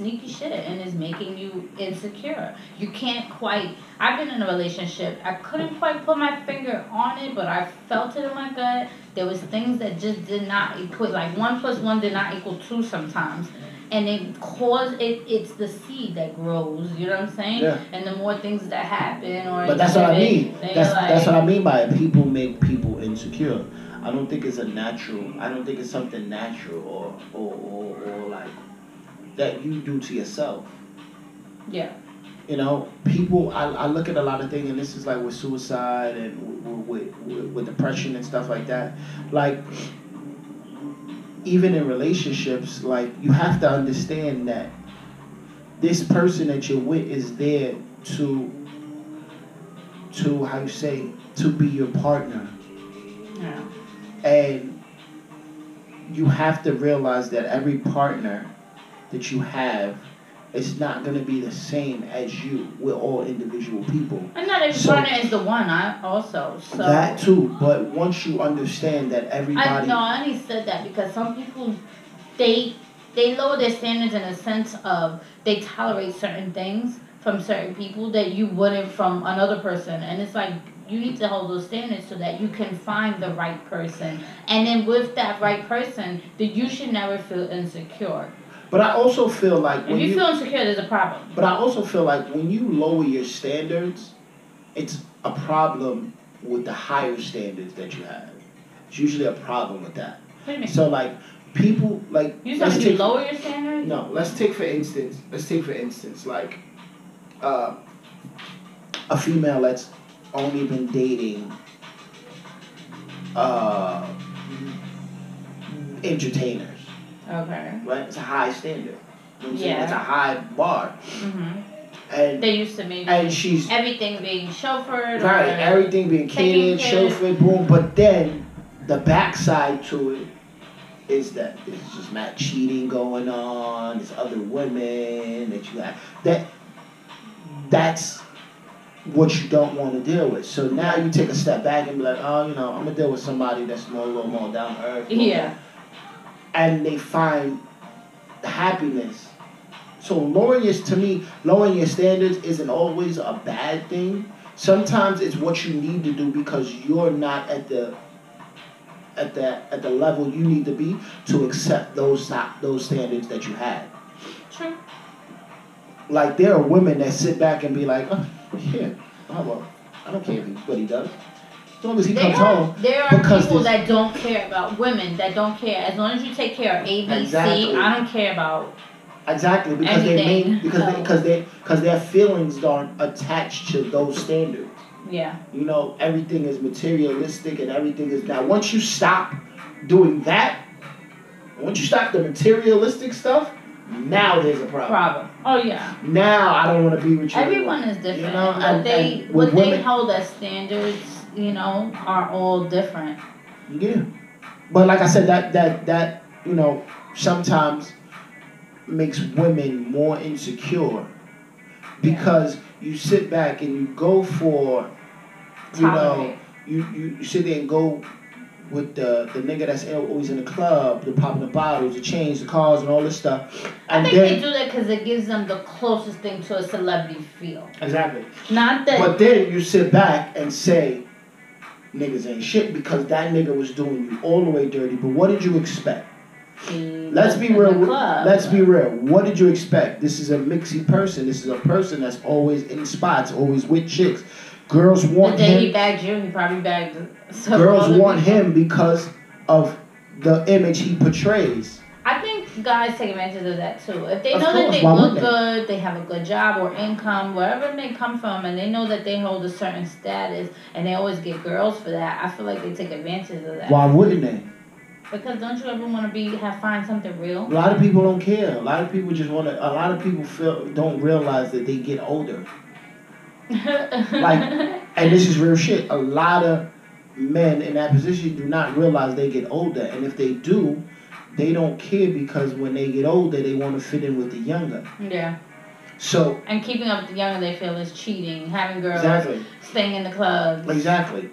S1: sneaky shit and is making you insecure. You can't quite. I've been in a relationship. I couldn't quite put my finger on it, but I felt it in my gut. There was things that just did not equal. Like one plus one did not equal two sometimes. And it caused it. It's the seed that grows. You know what I'm saying?
S2: Yeah.
S1: And the more things that happen, or
S2: But that's what I mean. That's
S1: like,
S2: that's what I mean by it. People make people insecure. I don't think it's a natural. I don't think it's something natural or or or, or like that you do to yourself.
S1: Yeah.
S2: You know, people. I, I look at a lot of things, and this is like with suicide and with, with, with, depression and stuff like that. Like even in relationships, like you have to understand that this person that you're with is there to to how you say to be your partner
S1: Yeah.
S2: and you have to realize that every partner that you have is not going to be the same as you we're all individual people
S1: And not every
S2: So-
S1: is the one. I also so.
S2: that too but once you understand that everybody, I
S1: no, I only said that because some people they they lower their standards in a sense of they tolerate certain things from certain people that you wouldn't from another person, and it's like you need to hold those standards so that you can find the right person, and then with that right person, that you should never feel insecure.
S2: But i also feel like
S1: If
S2: when
S1: you,
S2: you
S1: feel insecure, there's a problem.
S2: but i also feel like when you lower your standards it's a problem with the higher standards that you have it's usually a problem with that
S1: What do you mean?
S2: so like people like
S1: You
S2: let's
S1: said you
S2: take-
S1: lower your standards.
S2: No, let's take for instance. Let's take for instance like uh, a female that's only been dating uh, entertainers,
S1: Okay.
S2: right? It's a high standard. You know what I'm saying?
S1: Yeah.
S2: It's a high bar,
S1: Mhm.
S2: and
S1: They used to maybe
S2: and she's
S1: everything being chauffeured.
S2: right. Everything being catered, chauffeured, boom. But then the backside to it is that there's just not cheating going on. There's other women that you have that. That's what you don't want to deal with. So now you take a step back and be like, oh, you know, I'm gonna deal with somebody that's more a little more down to earth.
S1: Yeah.
S2: And they find happiness. So lowering your to me, lowering your standards isn't always a bad thing. Sometimes it's what you need to do because you're not at the at the at the level you need to be to accept those those standards that you have.
S1: True.
S2: Like there are women that sit back and be like, oh, yeah, oh, well, I don't care if he, what he does, as long as he
S1: There
S2: comes
S1: are,
S2: home.
S1: there are people that don't care about women that don't care as long as you take care of A, B, C.
S2: Exactly.
S1: I don't care about.
S2: Exactly because they
S1: Anything.
S2: make because they,
S1: Oh.
S2: because they because their feelings aren't attached to those standards.
S1: Yeah.
S2: You know, everything is materialistic and everything is now. Once you stop doing that, once you stop the materialistic stuff, now there's a problem.
S1: Problem. Oh yeah.
S2: Now I don't want to be with you.
S1: Everyone is different.
S2: You know, and-
S1: they
S2: and
S1: what
S2: with
S1: they hold as standards, you know, are all different.
S2: Yeah, but like I said, that that that you know sometimes makes women more insecure because you sit back and you go for you know you, you, you sit there and go with the the nigga that's always in the club, the popping the bottles, the chains, the cars, and all this stuff,
S1: I
S2: and
S1: think
S2: then
S1: they do that because it gives them the closest thing to a celebrity feel.
S2: exactly.
S1: Not that.
S2: But then you sit back and say, niggas ain't shit because that nigga was doing you all the way dirty. But what did you expect? Let's be real. Let's be real. What did you expect? This is a mixy person. This is a person that's always in spots, always with chicks. Girls want The
S1: day he bagged you, he probably bagged. some
S2: Girls want
S1: people.
S2: him because of the image he portrays.
S1: Guys take advantage of that too. If they
S2: Of
S1: know that they look
S2: they?
S1: good, they have a good job or income, wherever it may come from, and they know that they hold a certain status, and they always get girls for that. I feel like they take advantage of that.
S2: Why wouldn't they?
S1: Because don't you ever want to be have find something real?
S2: A lot of people don't care. A lot of people just want to. A lot of people feel don't realize that they get older. (laughs) Like, and this is real shit. A lot of men in that position do not realize they get older, and if they do, they don't care because when they get older, they want to fit in with the younger.
S1: yeah.
S2: So
S1: And keeping up with the younger they feel is cheating, having girls,
S2: exactly,
S1: staying in the clubs.
S2: exactly.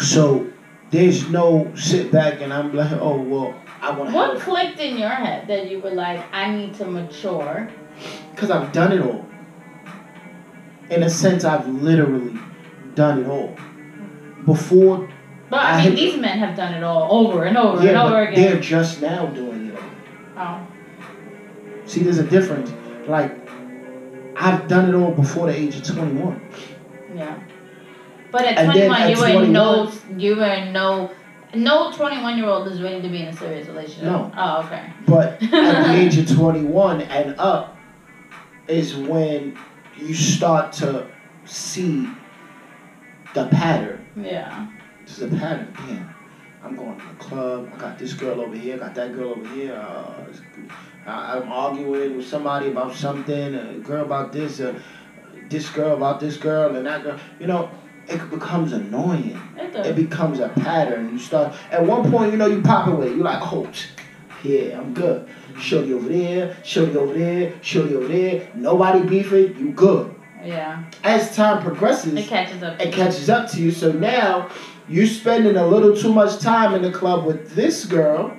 S2: So there's no sit back and I'm like, oh well, I want to
S1: What clicked in your head that you were like, I need to mature?
S2: because I've done it all. In a sense, I've literally done it all. Before,
S1: But I,
S2: I
S1: mean, these men have done it all over and over and over
S2: but they're just now doing it.
S1: Oh,
S2: See, there's a difference. Like, I've done it all before the age of 21.
S1: yeah. But at
S2: And
S1: 21,
S2: at
S1: you were no, you were no, no 21 year old is ready to be in a serious relationship.
S2: No.
S1: Oh, okay.
S2: But (laughs) at the age of 21 and up is when you start to see the pattern.
S1: Yeah.
S2: This is a pattern. Damn, I'm going to the club. I got this girl over here. I Got that girl over here. Uh, I, I'm arguing with somebody about something. A girl about this. Uh, this girl about this girl and that girl. You know, it becomes annoying.
S1: It
S2: It becomes a pattern. You start at one point. You know, you pop away. You're like, oh, yeah, I'm good. Shorty over there. Shorty over there. Shorty over there. Nobody beefing. You good.
S1: Yeah.
S2: As time progresses,
S1: It catches up.
S2: it catches up to you. So now you're spending a little too much time in the club with this girl.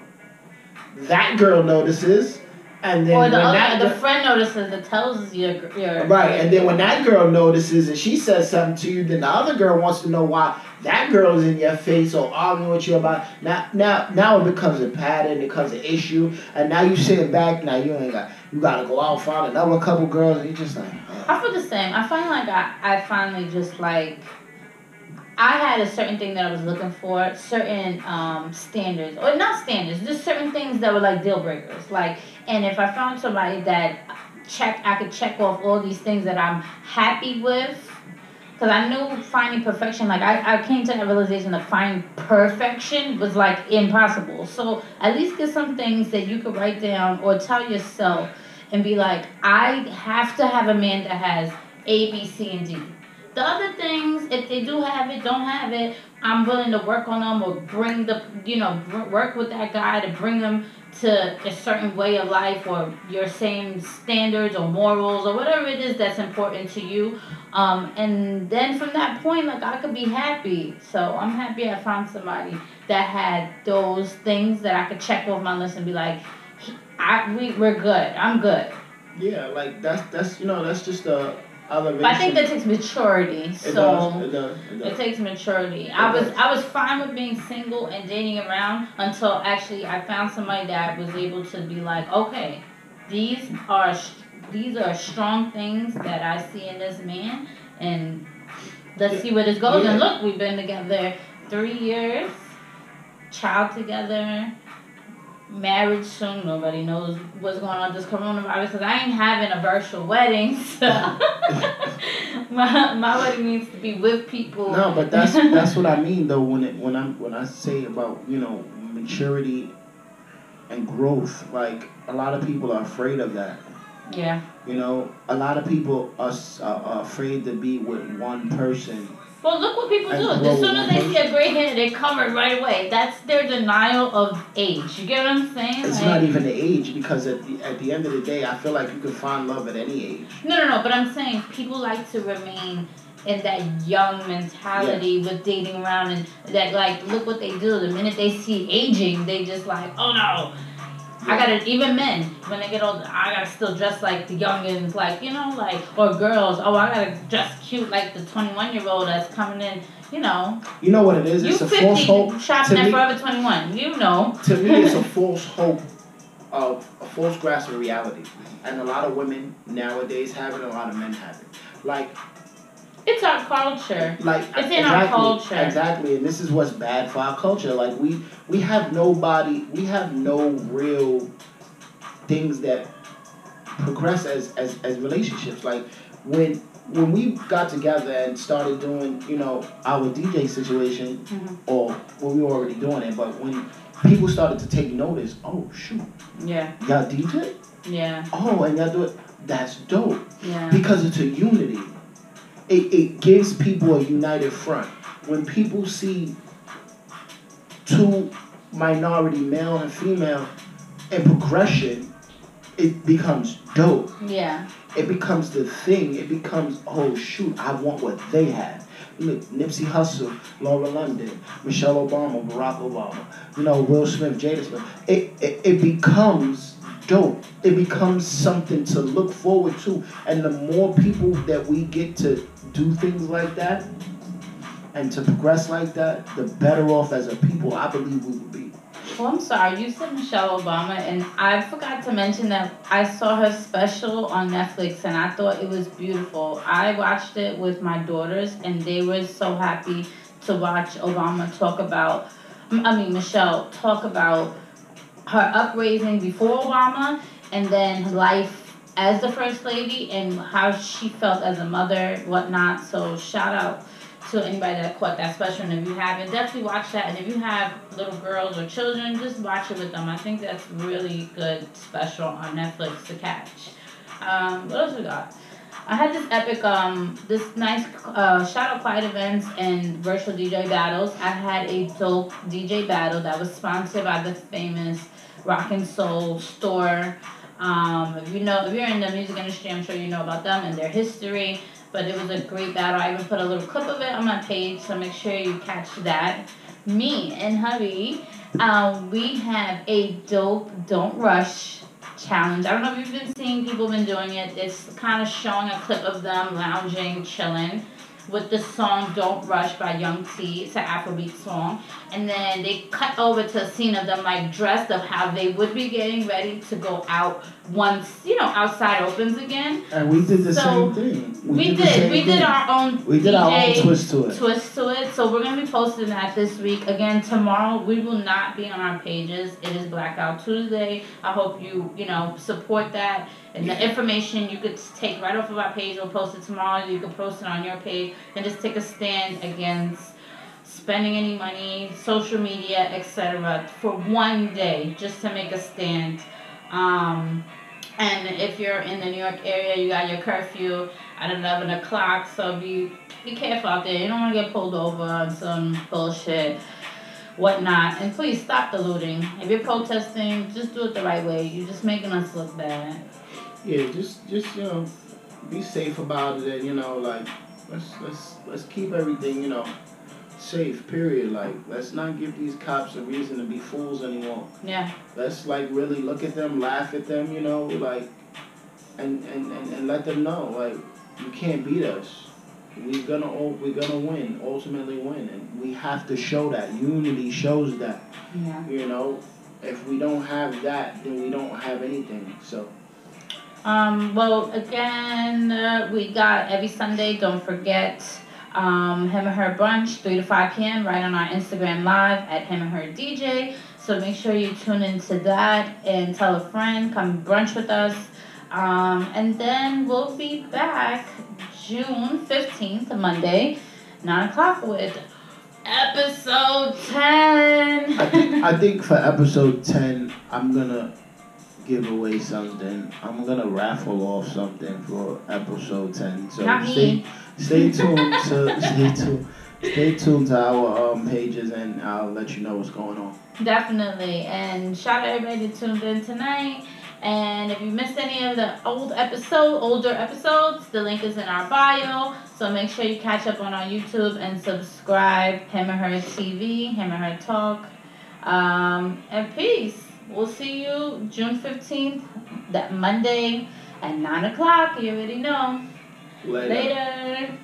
S2: That girl notices, and then
S1: Or the
S2: that
S1: other, the friend notices and tells your your
S2: right, and then when that girl notices and she says something to you, then the other girl wants to know why that girl is in your face or arguing with you about now. Now, now it becomes a pattern, it becomes an issue, and now you sit back. Now you ain't got you got to go out and find another couple girls, and you just like. ugh.
S1: I feel the same. I find like I, I finally just like I had a certain thing that I was looking for, certain um, standards, or not standards, just certain things that were like deal breakers. Like, and if I found somebody that check, I could check off all these things that I'm happy with. Because I knew finding perfection, like I, I came to that realization that finding perfection was like impossible. So at least get some things that you could write down or tell yourself and be like, I have to have a man that has A, B, C, and D. The other things, if they do have it, don't have it, I'm willing to work on them or bring the, you know, work with that guy to bring them to a certain way of life or your same standards or morals or whatever it is that's important to you. Um, and then from that point, like I could be happy. So I'm happy I found somebody that had those things that I could check off my list and be like, I we we're good. I'm good.
S2: Yeah, like that's that's you know that's just a.
S1: But I think that takes maturity.
S2: it
S1: So
S2: does, it does, it
S1: it takes maturity. I was
S2: does.
S1: I was fine with being single and dating around until actually I found somebody that was able to be like, okay, these are these are strong things that I see in this man, and let's
S2: Yeah.
S1: see where this goes. And look, we've been together three years, child together. Marriage soon. Nobody knows what's going on with this coronavirus because I ain't having a virtual wedding. (laughs) So (laughs) my my wedding needs to be with people.
S2: No, but that's that's what I mean though when it when I'm when I say about you know maturity and growth. Like a lot of people are afraid of that.
S1: yeah.
S2: You know, a lot of people are, are afraid to be with one person.
S1: Well, look what people do. As soon as they see a gray hair, they cover it right away. That's their denial of age. You get what I'm saying?
S2: It's
S1: Like-
S2: not even the age because at the at the end of the day, I feel like you can find love at any age.
S1: No, no, no. But I'm saying people like to remain in that young mentality with dating around and that like look what they do. The minute they see aging, they just like, oh no. I gotta even men when they get older, I gotta still dress like the youngins, like you know, like or girls. Oh, I gotta dress cute like the twenty one year old that's coming in. You know,
S2: You know what it is?
S1: you
S2: It's a false hope.
S1: shopping at Forever twenty one. You know.
S2: to me, it's a (laughs) false hope of a false grasp of reality, and a lot of women nowadays have it. A lot of men have it. Like,
S1: It's our culture.
S2: like
S1: It's in our culture.
S2: Exactly, and this is what's bad for our culture. Like we we have nobody. We have no real things that progress as as, as relationships. Like when when we got together and started doing, you know, our DJ situation,
S1: Mhm.
S2: or well, we were already doing it, but when people started to take notice, oh shoot,
S1: Yeah,
S2: y'all DJ?
S1: yeah,
S2: Oh, and y'all do it. That's dope
S1: yeah.
S2: because it's a unity. It it gives people a united front. When people see two minority male and female in progression, it becomes dope.
S1: Yeah,
S2: it becomes the thing. It becomes oh shoot, I want what they have. Look, Nipsey Hussle, Lauren London, Michelle Obama, Barack Obama, you know, Will Smith, Jada Smith. It, it, it becomes dope. It becomes something to look forward to. And the more people that we get to do things like that and to progress like that, the better off as a people I believe we will be.
S1: Well, I'm sorry. You said Michelle Obama, and I forgot to mention that I saw her special on Netflix, and I thought it was beautiful. I watched it with my daughters, and they were so happy to watch Obama talk about. I mean, Michelle talk about her upraising before Obama, and then life as the first lady, and how she felt as a mother, whatnot. So shout out to anybody that caught that special. And if you haven't, definitely watch that. And if you have little girls or children, just watch it with them. I think that's really good special on Netflix to catch. Um, what else we got? I had this epic, um, this nice uh, shout out quiet events and virtual DJ battles. I had a dope DJ battle that was sponsored by the famous Rock and Soul store. Um, if you know, if you're in the music industry, I'm sure you know about them and their history but it was a great battle. I even put a little clip of it on my page, so make sure you catch that. Me and hubby, um, we have a dope Don't Rush challenge. I don't know if you've been seeing people been doing it. It's kind of showing a clip of them lounging, chilling with the song Don't Rush by Young T. It's an Afrobeat song. And then they cut over to a scene of them like dressed of how they would be getting ready to go out once, you know, outside opens again.
S2: And we did the so same thing.
S1: We, we did. did we did our own
S2: We did DJ our own twist to it.
S1: Twist to it. So we're gonna be posting that this week. Again, tomorrow we will not be on our pages. It is Blackout Tuesday. I hope you, you know, support that and the information you could take right off of our page. We'll post it tomorrow. You can post it on your page and just take a stand against spending any money, social media, etc. for one day just to make a stand. Um, and if you're in the New York area, you got your curfew at 11 o'clock. So be be careful out there. You don't want to get pulled over on some bullshit, whatnot. And please stop the looting. If you're protesting, just do it the right way. You're just making us look bad
S2: yeah, just just you know, be safe about it, and you know, like let's let's let's keep everything you know safe. Period. Like let's not give these cops a reason to be fools anymore.
S1: Yeah.
S2: Let's like really look at them, laugh at them, you know, like, and and and, and let them know like you can't beat us. We're gonna we're gonna win, ultimately win, and we have to show that. Unity shows that.
S1: Yeah.
S2: You know, if we don't have that, then we don't have anything. So.
S1: Um, well, again, uh, we got every Sunday, don't forget, um, him and her brunch, 3 to 5 p.m., right on our Instagram live at him and her DJ. So make sure you tune into that and tell a friend, come brunch with us. Um, and then we'll be back June 15th, Monday, 9 o'clock with episode 10.
S2: I think, I think for episode 10, I'm going to give away something. I'm gonna raffle off something for episode ten. So
S1: Not
S2: stay
S1: me.
S2: stay tuned to stay tuned stay tuned to our um, pages and I'll let you know what's going on.
S1: Definitely. And shout out everybody that tuned in tonight. And if you missed any of the old episode, older episodes, the link is in our bio. So make sure you catch up on our YouTube and subscribe. Him and her TV, him and her talk. Um, and peace. We'll see you June 15th, that Monday at 9 o'clock. You already know.
S2: Later.
S1: Later.